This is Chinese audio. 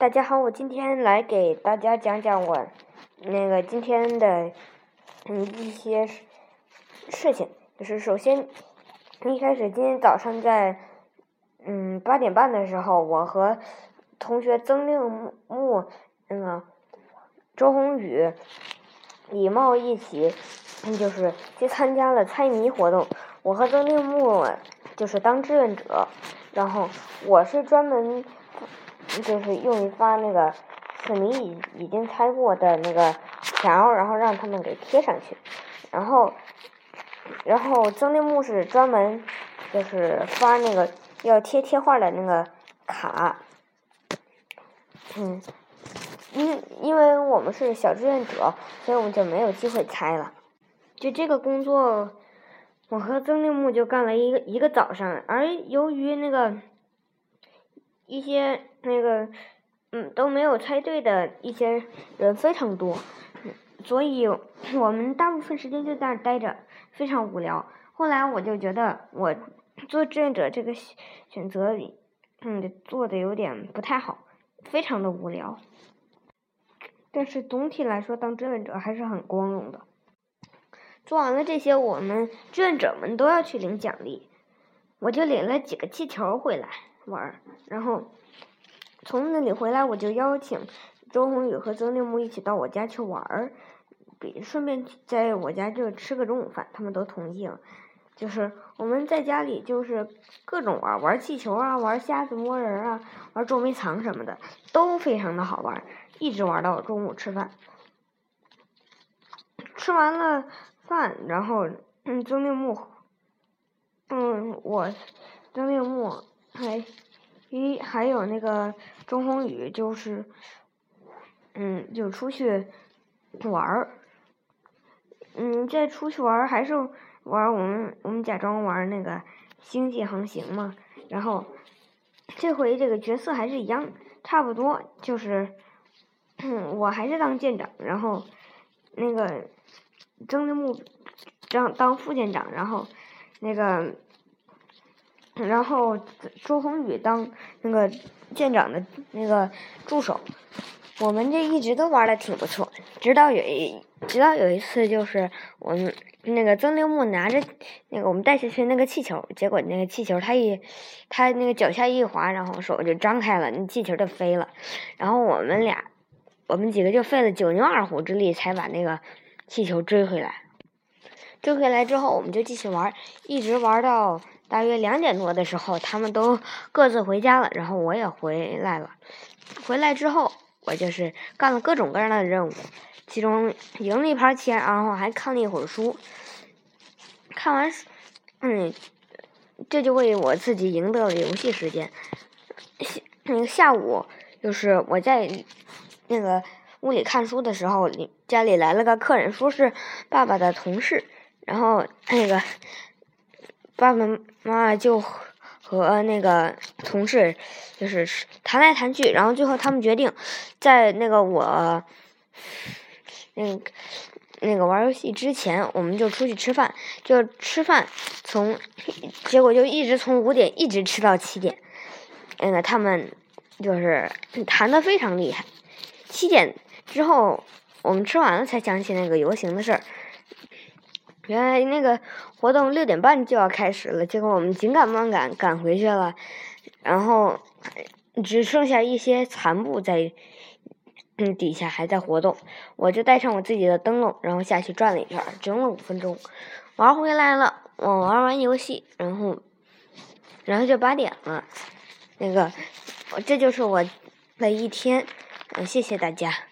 大家好，我今天来给大家讲讲我那个今天的嗯一些事情。就是首先一开始今天早上在嗯八点半的时候，我和同学曾令木、那个周宏宇、李茂一起，就是去参加了猜谜活动。我和曾令木就是当志愿者，然后我是专门。就是用于发那个是你已已经猜过的那个条，然后让他们给贴上去。然后，然后曾令木是专门就是发那个要贴贴画的那个卡。嗯，因因为我们是小志愿者，所以我们就没有机会猜了。就这个工作，我和曾令木就干了一个一个早上，而由于那个。一些那个，嗯，都没有猜对的一些人非常多，所以我们大部分时间就在那儿待着，非常无聊。后来我就觉得我做志愿者这个选择，嗯，做的有点不太好，非常的无聊。但是总体来说，当志愿者还是很光荣的。做完了这些，我们志愿者们都要去领奖励，我就领了几个气球回来。玩儿，然后从那里回来，我就邀请周宏宇和曾令木一起到我家去玩儿，给顺便在我家就吃个中午饭，他们都同意了。就是我们在家里就是各种玩儿，玩气球啊，玩瞎子摸人啊，玩捉迷藏什么的，都非常的好玩，一直玩到中午吃饭。吃完了饭，然后，曾令木，嗯，我曾令木。还，一还有那个周宏宇，就是，嗯，就出去玩儿，嗯，再出去玩儿还是玩我们我们假装玩那个星际航行嘛，然后这回这个角色还是一样，差不多就是，我还是当舰长，然后那个曾令木当当副舰长，然后那个。然后周宏宇当那个舰长的那个助手，我们这一直都玩的挺不错，直到有一直到有一次就是我们那个曾令木拿着那个我们带下去那个气球，结果那个气球他一他那个脚下一滑，然后手就张开了，那气球就飞了，然后我们俩我们几个就费了九牛二虎之力才把那个气球追回来，追回来之后我们就继续玩，一直玩到。大约两点多的时候，他们都各自回家了，然后我也回来了。回来之后，我就是干了各种各样的任务，其中赢了一盘钱，然后还看了一会儿书。看完，嗯，这就为我自己赢得了游戏时间。下那个下午，就是我在那个屋里看书的时候，家里来了个客人，说是爸爸的同事，然后那个。爸爸妈妈就和那个同事就是谈来谈去，然后最后他们决定在那个我那个那个玩游戏之前，我们就出去吃饭。就吃饭，从结果就一直从五点一直吃到七点。那个他们就是谈的非常厉害。七点之后，我们吃完了才想起那个游行的事儿。原来那个活动六点半就要开始了，结果我们紧赶慢赶赶回去了，然后只剩下一些残部在嗯底下还在活动。我就带上我自己的灯笼，然后下去转了一圈，只用了五分钟，玩回来了。我玩完游戏，然后然后就八点了。那个，这就是我的一天。嗯，谢谢大家。